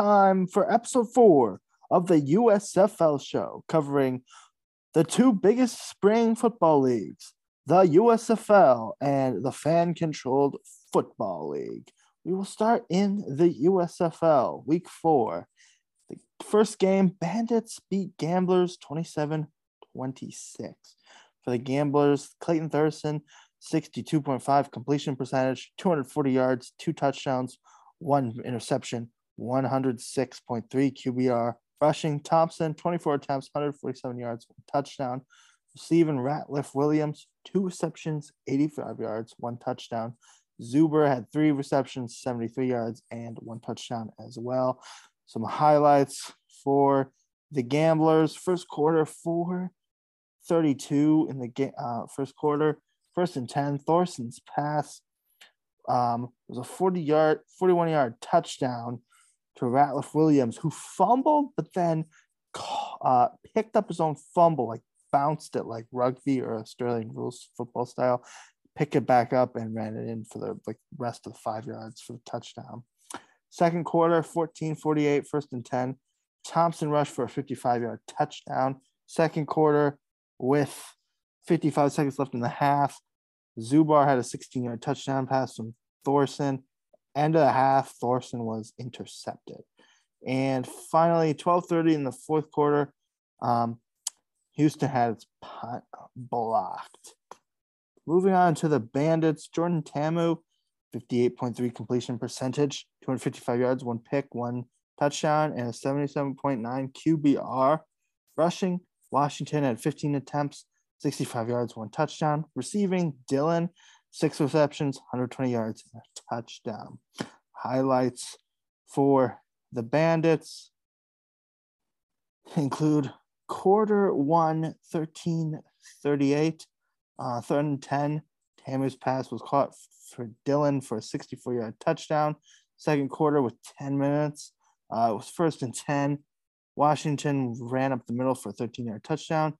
Time for episode four of the USFL show, covering the two biggest spring football leagues, the USFL and the fan controlled Football League. We will start in the USFL week four. The first game, Bandits beat Gamblers 27 26. For the Gamblers, Clayton Thorson, 62.5 completion percentage, 240 yards, two touchdowns, one interception, 106.3 QBR. Rushing, Thompson, 24 attempts, 147 yards, one touchdown. Receiving, Ratliff Williams, two receptions, 85 yards, one touchdown. Zuber had three receptions, 73 yards, and one touchdown as well. Some highlights for the Gamblers. First quarter, 432 in the game, uh, first quarter. First and 10, Thorson's pass um, was a 40 yard, 41 yard touchdown to Ratliff Williams, who fumbled, but then uh, picked up his own fumble, like bounced it like rugby or Australian rules football style, pick it back up and ran it in for the like rest of the five yards for the touchdown. Second quarter, 14 48, first and 10. Thompson rushed for a 55 yard touchdown. Second quarter, with 55 seconds left in the half, Zuber had a 16 yard touchdown pass from Thorson. End of the half, Thorson was intercepted. And finally, 12:30 in the fourth quarter, um, Houston had its punt blocked. Moving on to the Bandits, Jordan Ta'amu, 58.3 completion percentage, 255 yards, one pick, one touchdown, and a 77.9 QBR. Rushing, Washington had 15 attempts, 65 yards, one touchdown. Receiving, Dylan, six receptions, 120 yards, and a touchdown. Highlights for the Bandits include quarter one, 13 38, uh, third and 10. Ta'amu's pass was caught for Dylan for a 64 yard touchdown. Second quarter with 10 minutes. Uh, it was first and 10. Washington ran up the middle for a 13 yard touchdown.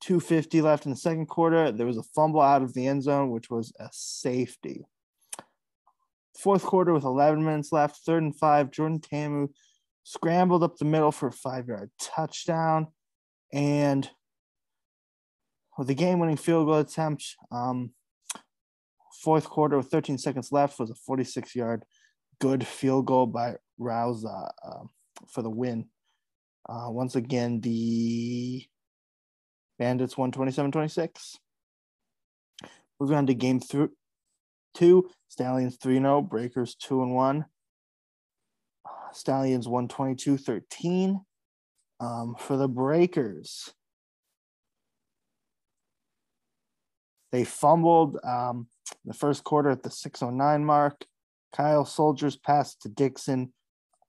250 left in the second quarter. There was a fumble out of the end zone, which was a safety. Fourth quarter with 11 minutes left, third and five. Jordan Ta'amu scrambled up the middle for a five yard touchdown. And with the game winning field goal attempt, um, fourth quarter with 13 seconds left was a 46 yard good field goal by Rouse uh, for the win. Uh, once again, the Bandits won 27 26. Moving on to game th- two, Stallions 3 0, Breakers 2 and 1. Stallions 122 13. Um, for the Breakers, they fumbled um, the first quarter at the 609 mark. Kyle Sloter's passed to Dixon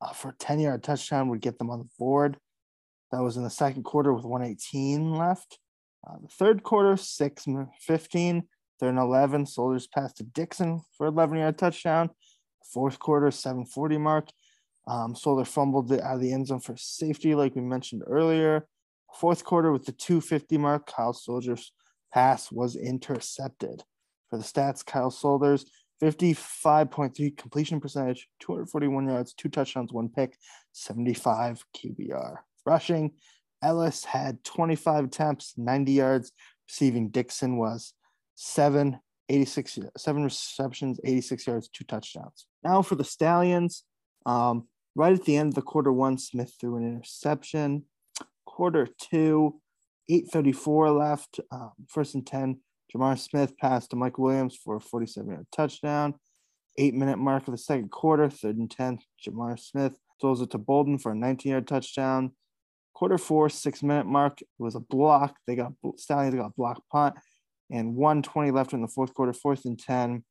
uh, for a 10 yard touchdown, would get them on the board. That was in the second quarter with 118 left. Uh, the third quarter, 6 15. Third and 11. Sloter's passed to Dixon for 11 yard touchdown. Fourth quarter, 740 mark. Um, Sloter fumbled it out of the end zone for safety, like we mentioned earlier. Fourth quarter, with the 250 mark, Kyle Sloter's pass was intercepted. For the stats, Kyle Sloter's 55.3 completion percentage, 241 yards, two touchdowns, one pick, 75 QBR. Rushing, Ellis had 25 attempts, 90 yards. Receiving Dixon was seven, 86, seven receptions, 86 yards, two touchdowns. Now for the Stallions, um, right at the end of the quarter one, Smith threw an interception. Quarter two, 834 left, um, first and 10. J'Mar Smith passed to Mike Williams for a 47 yard touchdown. Eight minute mark of the second quarter, third and 10. J'Mar Smith throws it to Bolden for a 19 yard touchdown. Quarter four, six minute mark it was a block. They got Stallions got block punt and 120 left in the fourth quarter, fourth and 10.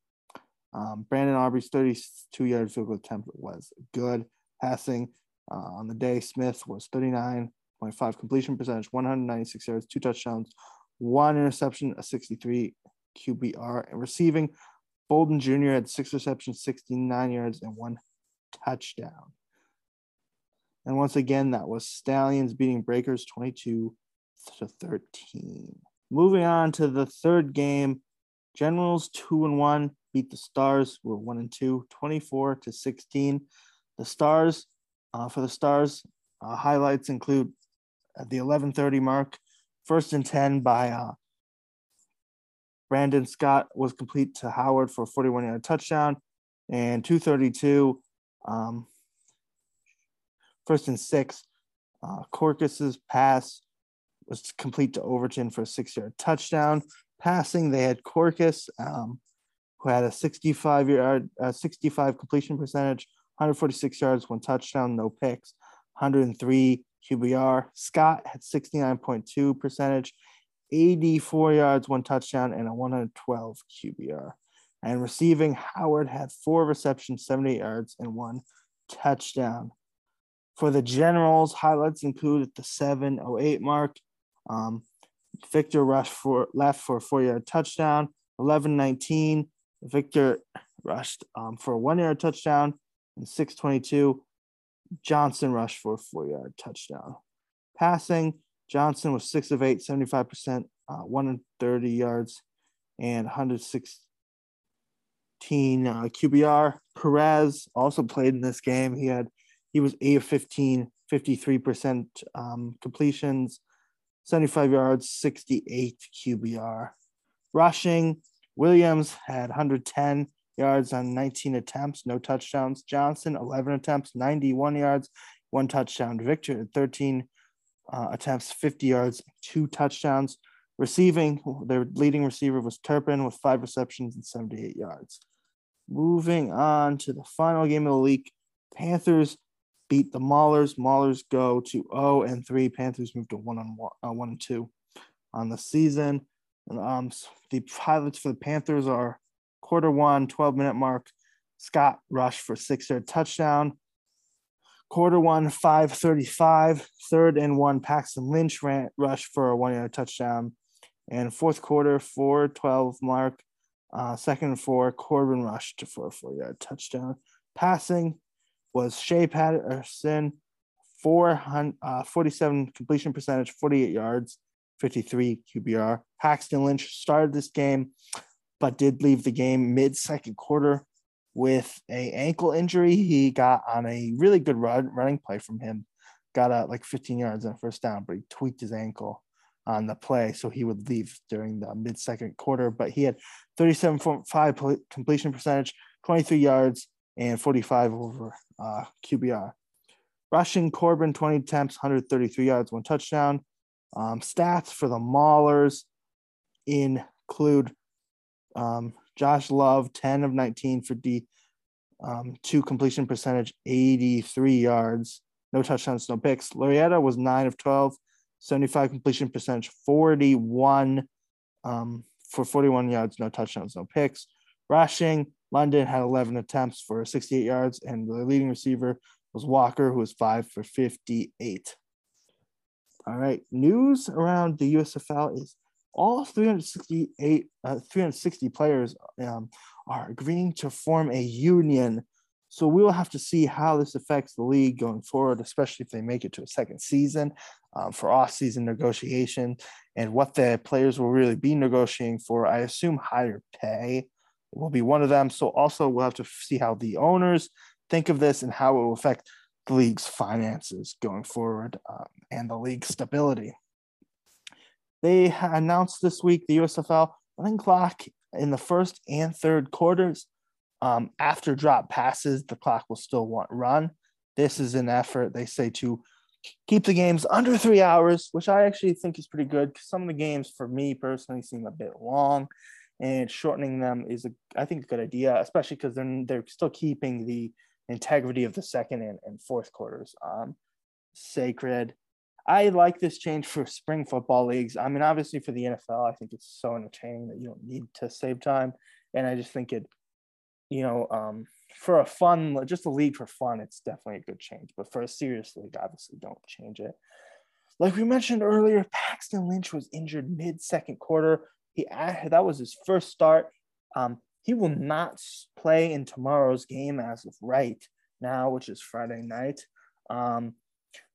Um, Brandon Aubrey's 32 yard field goal attempt was good. Passing uh, on the day, Smith was 39.5 completion percentage, 196 yards, two touchdowns, one interception, a 63 QBR, and receiving. Bolden Jr. had six receptions, 69 yards, and one touchdown. And once again, that was Stallions beating Breakers 22 to 13. Moving on to the third game, Generals 2 and 1 beat the Stars, were 1 and 2, 24 to 16. The Stars uh, for the Stars. Uh, highlights include at the 11:30 mark, first and 10 by uh, Brandon Scott was complete to Howard for a 41 yard touchdown, and 232. Um, first and six, uh, Cookus's pass was complete to Overton for a six yard touchdown. Passing, they had Cookus, um, who had a 65 yard, uh, 65 completion percentage, 146 yards, one touchdown, no picks, 103 QBR. Scott had 69.2 percentage, 84 yards, one touchdown, and a 112 QBR. And receiving, Howard had four receptions, 78 yards, and one touchdown. For the Generals, highlights included the 708 mark. Um, Victor rushed for left for a four-yard touchdown. 11-19. Victor rushed um, for a one-yard touchdown. And 622. Johnson rushed for a four-yard touchdown. Passing, Johnson was six of eight, 75%, uh, 130 yards, and 116 uh, QBR. Perez also played in this game. He had he was eight of 15, 53% um, completions, 75 yards, 68 QBR. Rushing, Williams had 110 yards on 19 attempts, no touchdowns. Johnson, 11 attempts, 91 yards, one touchdown. Victor, 13 uh, attempts, 50 yards, two touchdowns. Receiving, their leading receiver was Turpin with five receptions and 78 yards. Moving on to the final game of the week, Panthers beat the Maulers. Maulers go to 0 and 3. Panthers move to 1 on 1, uh, 1 and 2 on the season. And, um, the highlights for the Panthers are quarter one, 12 minute mark. Scott rushed for six yard touchdown. Quarter one, 535, third and one, Paxton Lynch ran rush for a one yard touchdown. And fourth quarter, 412 mark, uh, second and four, Corbin rushed for a four yard touchdown. Passing was Shea Patterson, 400, uh, 47 completion percentage, 48 yards, 53 QBR. Paxton Lynch started this game, but did leave the game mid second quarter with a ankle injury. He got on a really good run, running play from him, got out like 15 yards on first down, but he tweaked his ankle on the play, so he would leave during the mid second quarter. But he had 37.5 completion percentage, 23 yards, and 45 over uh, QBR. Rushing Corbin, 20 attempts, 133 yards, one touchdown. Um, stats for the Maulers include um, Josh Love, 10 of 19 for D, um, two completion percentage, 83 yards, no touchdowns, no picks. Lauletta was 9 of 12, 75 completion percentage, 41 um, for 41 yards, no touchdowns, no picks. Rushing, London had 11 attempts for 68 yards, and the leading receiver was Walker, who was 5 for 58. All right, news around the USFL is all 368 uh, 360 players um, are agreeing to form a union. So we will have to see how this affects the league going forward especially if they make it to a second season um, for off-season negotiation and what the players will really be negotiating for. I assume higher pay will be one of them so also we'll have to see how the owners think of this and how it will affect the league's finances going forward um, and the league's stability they announced this week the USFL running clock in the first and third quarters. Um, after drop passes, the clock will still want run. This is an effort they say to keep the games under three hours, which I actually think is pretty good. Because some of the games, for me personally, seem a bit long, and shortening them is, a, I think, a good idea, especially because they're they're still keeping the integrity of the second and, and fourth quarters um, sacred. I like this change for spring football leagues. I mean, obviously for the NFL, I think it's so entertaining that you don't need to save time, and I just think it, you know, um, for a fun, just a league for fun, it's definitely a good change. But for a serious league, obviously, don't change it. Like we mentioned earlier, Paxton Lynch was injured mid-second quarter. He that was his first start. Um, he will not play in tomorrow's game as of right now, which is Friday night. Um,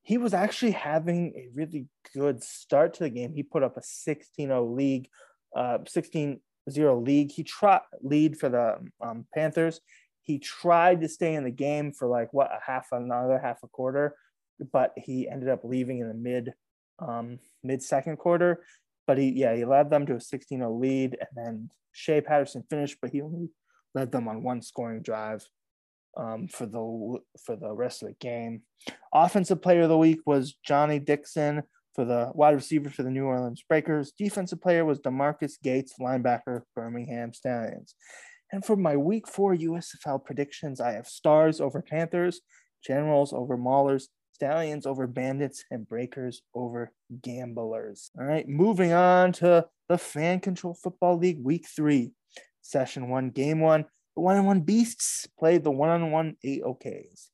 he was actually having a really good start to the game. He put up a 16-0 league, uh, 16-0 league. He trot lead for the um, Panthers. He tried to stay in the game for like what a half another half a quarter, but he ended up leaving in the mid um, mid second quarter. But he yeah he led them to a 16-0 lead, and then Shea Patterson finished, but he only led them on one scoring drive um, for the for the rest of the game. Offensive player of the week was Johnny Dixon for the wide receiver for the New Orleans Breakers. Defensive player was DeMarquis Gates, linebacker, Birmingham Stallions. And for my week four USFL predictions, I have Stars over Panthers, Generals over Maulers, Stallions over Bandits, and Breakers over Gamblers. All right, moving on to the Fan Control Football League Week Three, Session One, Game One. The one on one Beasts played the one on one 8 OKs.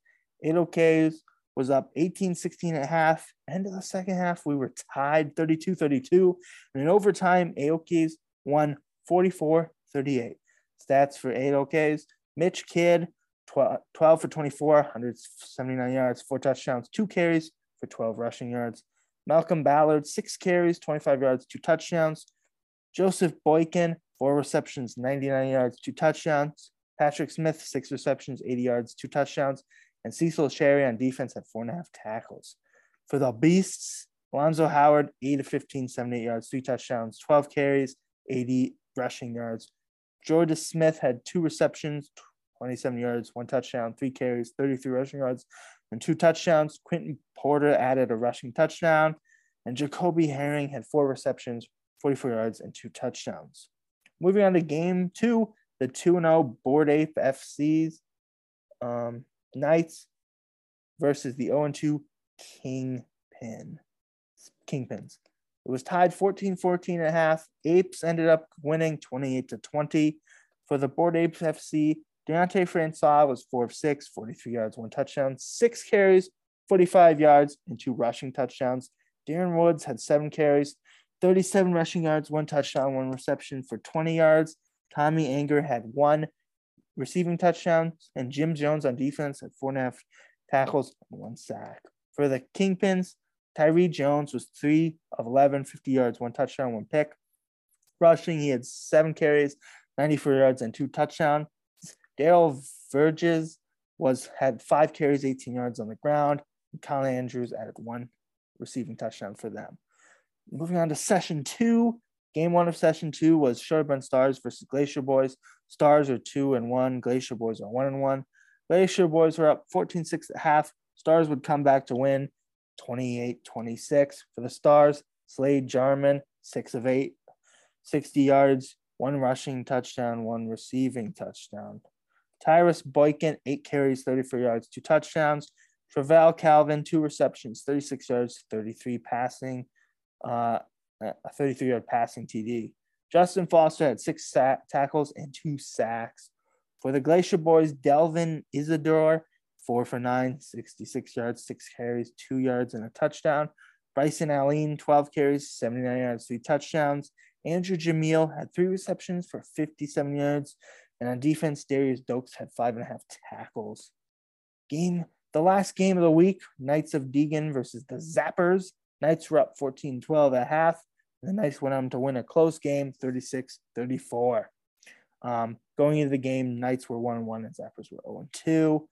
8 OKs was up 18 16 and a half. End of the second half, we were tied 32 32. And in overtime, AOKs won 44 38. Stats for 8 OKs Mitch Kidd, 12, 12 for 24, 179 yards, four touchdowns, two carries for 12 rushing yards. Malcolm Ballard, six carries, 25 yards, two touchdowns. Joseph Boykin, four receptions, 99 yards, two touchdowns. Patrick Smith, six receptions, 80 yards, two touchdowns. And Cecil Sherry on defense had four and a half tackles. For the Beasts, Alonzo Howard, 8 of 15, 78 yards, three touchdowns, 12 carries, 80 rushing yards. Georgia Smith had two receptions, 27 yards, one touchdown, three carries, 33 rushing yards, and two touchdowns. Quinton Porter added a rushing touchdown, and Jacoby Herring had four receptions, 44 yards, and two touchdowns. Moving on to game two, the 2 0 Bored Ape FCs um, Knights versus the 0 2 Kingpin. Kingpins. It was tied 14 14 and a half. Apes ended up winning 28 to 20. For the Bored Apes FC, Deontay Francois was 4 of 6, 43 yards, one touchdown, six carries, 45 yards, and two rushing touchdowns. Darren Woods had seven carries, 37 rushing yards, one touchdown, one reception for 20 yards. Tommy Anger had one receiving touchdown, and Jim Jones on defense had four and a half tackles and one sack. For the Kingpins, Tyree Jones was three of 11, 50 yards, one touchdown, one pick. Rushing, he had seven carries, 94 yards, and two touchdowns. Daryl Verges was had five carries, 18 yards on the ground. And Kyle Andrews added one receiving touchdown for them. Moving on to session two. Game one of session two was Shoulda Been Stars versus Glacier Boys. Stars are two and one. Glacier Boys are one and one. Glacier Boys were up 14 6 at half. Stars would come back to win 28 26. For the Stars, Slade Jarman, six of eight, 60 yards, one rushing touchdown, one receiving touchdown. Tyrus Boykin, eight carries, 34 yards, two touchdowns. Travell Calvin, two receptions, 36 yards, 33 passing, uh, a 33 yard passing TD. Justin Foster had six tackles and two sacks. For the Glacier Boys, Delvin Isidore, four for nine, 66 yards, six carries, two yards, and a touchdown. Bryson Allen, 12 carries, 79 yards, three touchdowns. Andrew Jamil had three receptions for 57 yards. And on defense, Darius Dokes had five and a half tackles. Game, the last game of the week, Knights of Degen versus the Zappers. Knights were up 14 12 at half. The Knights went on to win a close game, 36 34. Um, going into the game, Knights were 1 1 and Zappers were 0 2.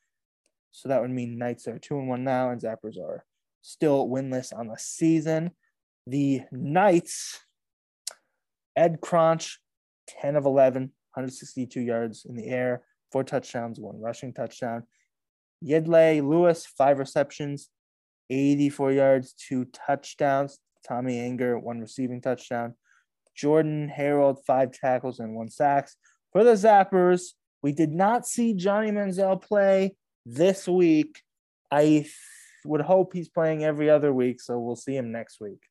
So that would mean Knights are 2 and 1 now, and Zappers are still winless on the season. The Knights, Ed Cronch, 10 of 11, 162 yards in the air, four touchdowns, one rushing touchdown. Yedley Lewis, five receptions, 84 yards, two touchdowns. Tommy Anger, one receiving touchdown. Jordan Harold, five tackles and one sacks. For the Zappers, we did not see Johnny Manziel play this week. I would hope he's playing every other week, so we'll see him next week.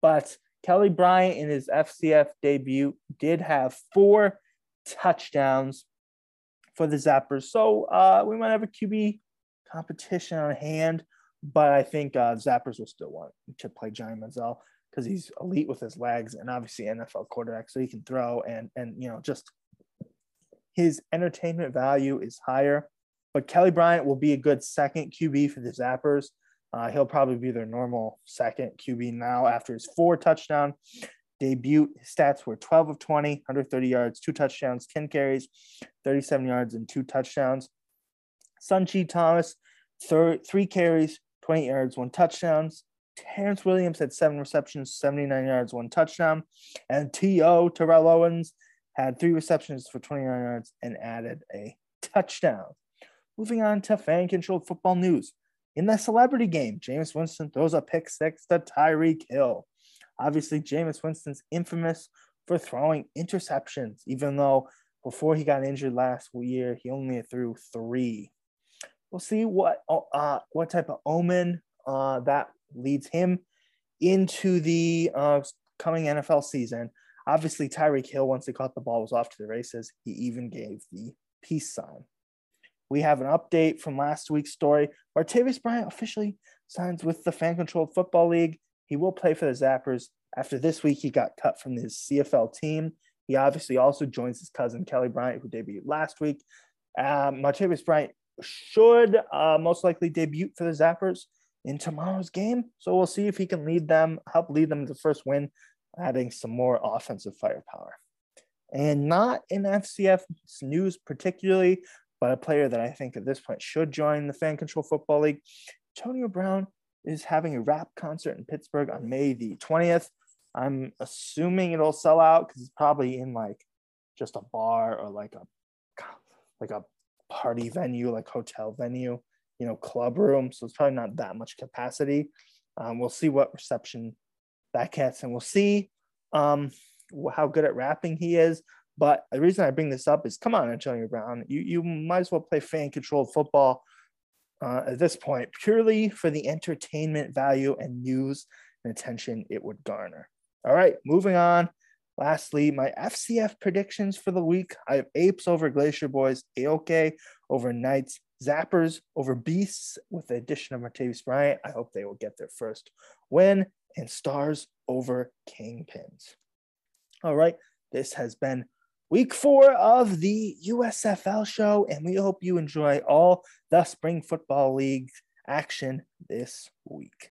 But Kelly Bryant in his FCF debut did have four touchdowns for the Zappers. So uh, we might have a QB competition on hand, but I think uh, Zappers will still want to play Johnny Manziel because he's elite with his legs and obviously NFL quarterback, so he can throw and and you know just his entertainment value is higher. But Kelly Bryant will be a good second QB for the Zappers. Uh, he'll probably be their normal second QB now after his four touchdown debut. Stats were 12 of 20, 130 yards, two touchdowns, 10 carries, 37 yards, and two touchdowns. Sunchi Thomas, thir- three carries, 20 yards, one touchdowns. Terrence Williams had seven receptions, 79 yards, one touchdown. And T.O. Terrell Owens had three receptions for 29 yards and added a touchdown. Moving on to fan controlled football news. In the celebrity game, Jameis Winston throws a pick six to Tyreek Hill. Obviously, Jameis Winston's infamous for throwing interceptions, even though before he got injured last year, he only threw three. We'll see what uh, what type of omen uh, that leads him into the uh, coming NFL season. Obviously, Tyreek Hill, once he caught the ball, was off to the races. He even gave the peace sign. We have an update from last week's story. Martavis Bryant officially signs with the Fan Controlled Football League. He will play for the Zappers. After this week, he got cut from his CFL team. He obviously also joins his cousin Kelly Bryant, who debuted last week. Um, Martavis Bryant should uh, most likely debut for the Zappers in tomorrow's game. So we'll see if he can lead them, help lead them to the first win, adding some more offensive firepower. And not in FCF news particularly, but a player that I think at this point should join the Fan Control Football League. Antonio Brown is having a rap concert in Pittsburgh on May the 20th. I'm assuming it'll sell out because it's probably in like just a bar or like a like a party venue, like hotel venue you know, club room. So it's probably not that much capacity. Um, we'll see what reception that gets, and we'll see um, how good at rapping he is. But the reason I bring this up is, come on, Antonio Brown, you you might as well play fan controlled football uh, at this point, purely for the entertainment value and news and attention it would garner. All right, moving on. Lastly, my FCF predictions for the week. I have Apes over Glacier Boys, AOK over Knights, Zappers over Beasts with the addition of Martavis Bryant. I hope they will get their first win and Stars over Kingpins. All right, this has been week four of the USFL show, and we hope you enjoy all the Spring Football League action this week.